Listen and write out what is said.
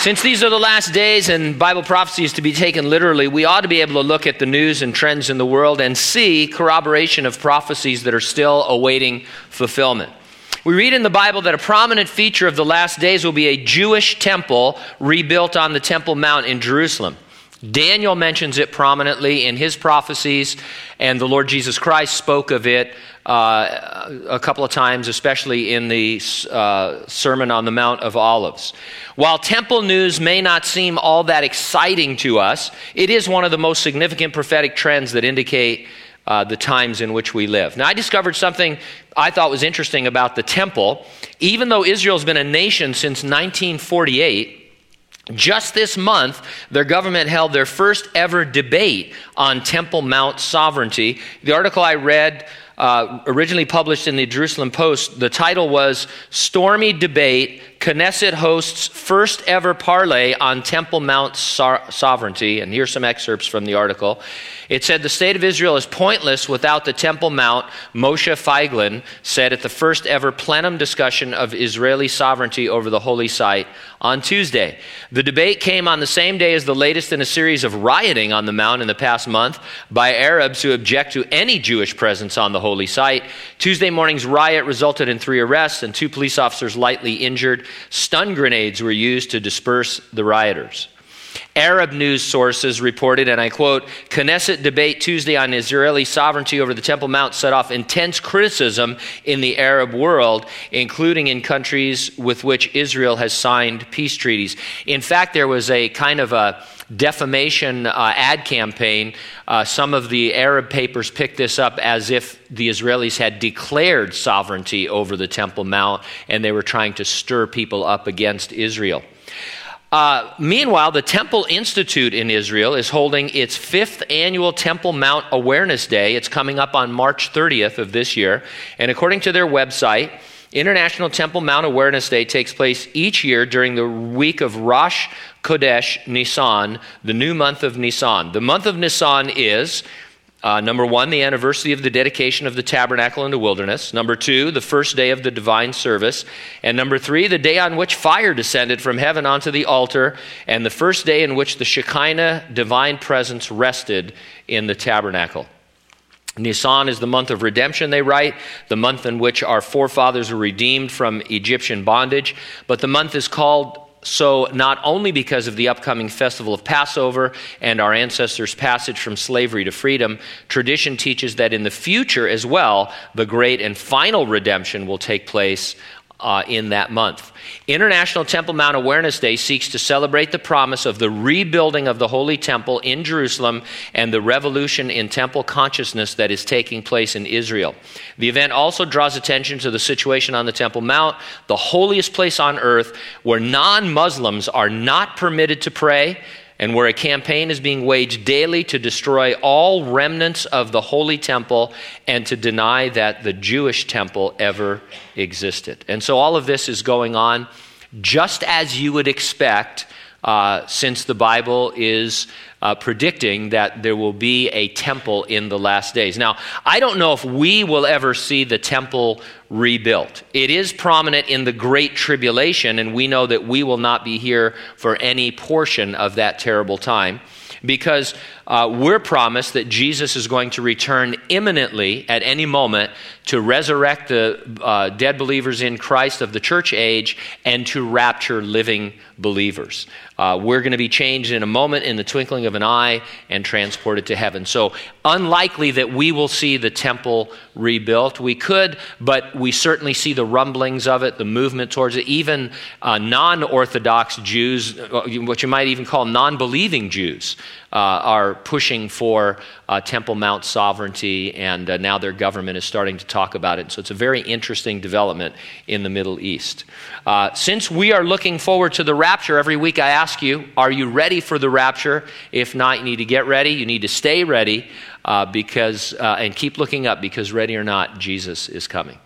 Since these are the last days and Bible prophecy is to be taken literally, we ought to be able to look at the news and trends in the world and see corroboration of prophecies that are still awaiting fulfillment. We read in the Bible that a prominent feature of the last days will be a Jewish temple rebuilt on the Temple Mount in Jerusalem. Daniel mentions it prominently in his prophecies, and the Lord Jesus Christ spoke of it uh, a couple of times, especially in the uh, Sermon on the Mount of Olives. While temple news may not seem all that exciting to us, it is one of the most significant prophetic trends that indicate uh, the times in which we live. Now, I discovered something I thought was interesting about the temple. Even though Israel's been a nation since 1948, just this month, their government held their first ever debate on Temple Mount sovereignty. The article I read, uh, originally published in the Jerusalem Post, the title was Stormy Debate Knesset hosts first ever parley on Temple Mount so- sovereignty. And here's some excerpts from the article. It said, The state of Israel is pointless without the Temple Mount, Moshe Feiglin said at the first ever plenum discussion of Israeli sovereignty over the holy site on Tuesday. The debate came on the same day as the latest in a series of rioting on the Mount in the past month by Arabs who object to any Jewish presence on the holy site. Tuesday morning's riot resulted in three arrests and two police officers lightly injured. Stun grenades were used to disperse the rioters. Arab news sources reported, and I quote Knesset debate Tuesday on Israeli sovereignty over the Temple Mount set off intense criticism in the Arab world, including in countries with which Israel has signed peace treaties. In fact, there was a kind of a defamation uh, ad campaign. Uh, some of the Arab papers picked this up as if the Israelis had declared sovereignty over the Temple Mount and they were trying to stir people up against Israel. Uh, meanwhile, the Temple Institute in Israel is holding its fifth annual Temple Mount Awareness Day. It's coming up on March 30th of this year. And according to their website, International Temple Mount Awareness Day takes place each year during the week of Rosh Chodesh Nisan, the new month of Nisan. The month of Nisan is uh, number one, the anniversary of the dedication of the tabernacle in the wilderness. Number two, the first day of the divine service. And number three, the day on which fire descended from heaven onto the altar, and the first day in which the Shekinah divine presence rested in the tabernacle. Nisan is the month of redemption, they write, the month in which our forefathers were redeemed from Egyptian bondage. But the month is called so, not only because of the upcoming festival of Passover and our ancestors' passage from slavery to freedom, tradition teaches that in the future as well, the great and final redemption will take place uh, in that month. International Temple Mount Awareness Day seeks to celebrate the promise of the rebuilding of the Holy Temple in Jerusalem and the revolution in temple consciousness that is taking place in Israel. The event also draws attention to the situation on the Temple Mount, the holiest place on earth, where non Muslims are not permitted to pray and where a campaign is being waged daily to destroy all remnants of the Holy Temple and to deny that the Jewish temple ever existed. And so all of this is going on just as you would expect, uh, since the Bible is uh, predicting that there will be a temple in the last days. Now, I don't know if we will ever see the temple rebuilt. It is prominent in the Great Tribulation, and we know that we will not be here for any portion of that terrible time because uh, we're promised that Jesus is going to return imminently at any moment to resurrect the uh, dead believers in Christ of the church age and to rapture living believers. Uh, we're going to be changed in a moment, in the twinkling of an eye, and transported to heaven. So, unlikely that we will see the temple rebuilt. We could, but we certainly see the rumblings of it, the movement towards it. Even uh, non Orthodox Jews, uh, what you might even call non believing Jews, uh, are pushing for uh, Temple Mount sovereignty, and uh, now their government is starting to talk about it. So it's a very interesting development in the Middle East. Uh, since we are looking forward to the rapture, every week I ask you, are you ready for the rapture? If not, you need to get ready. You need to stay ready uh, because, and keep looking up because, ready or not, Jesus is coming.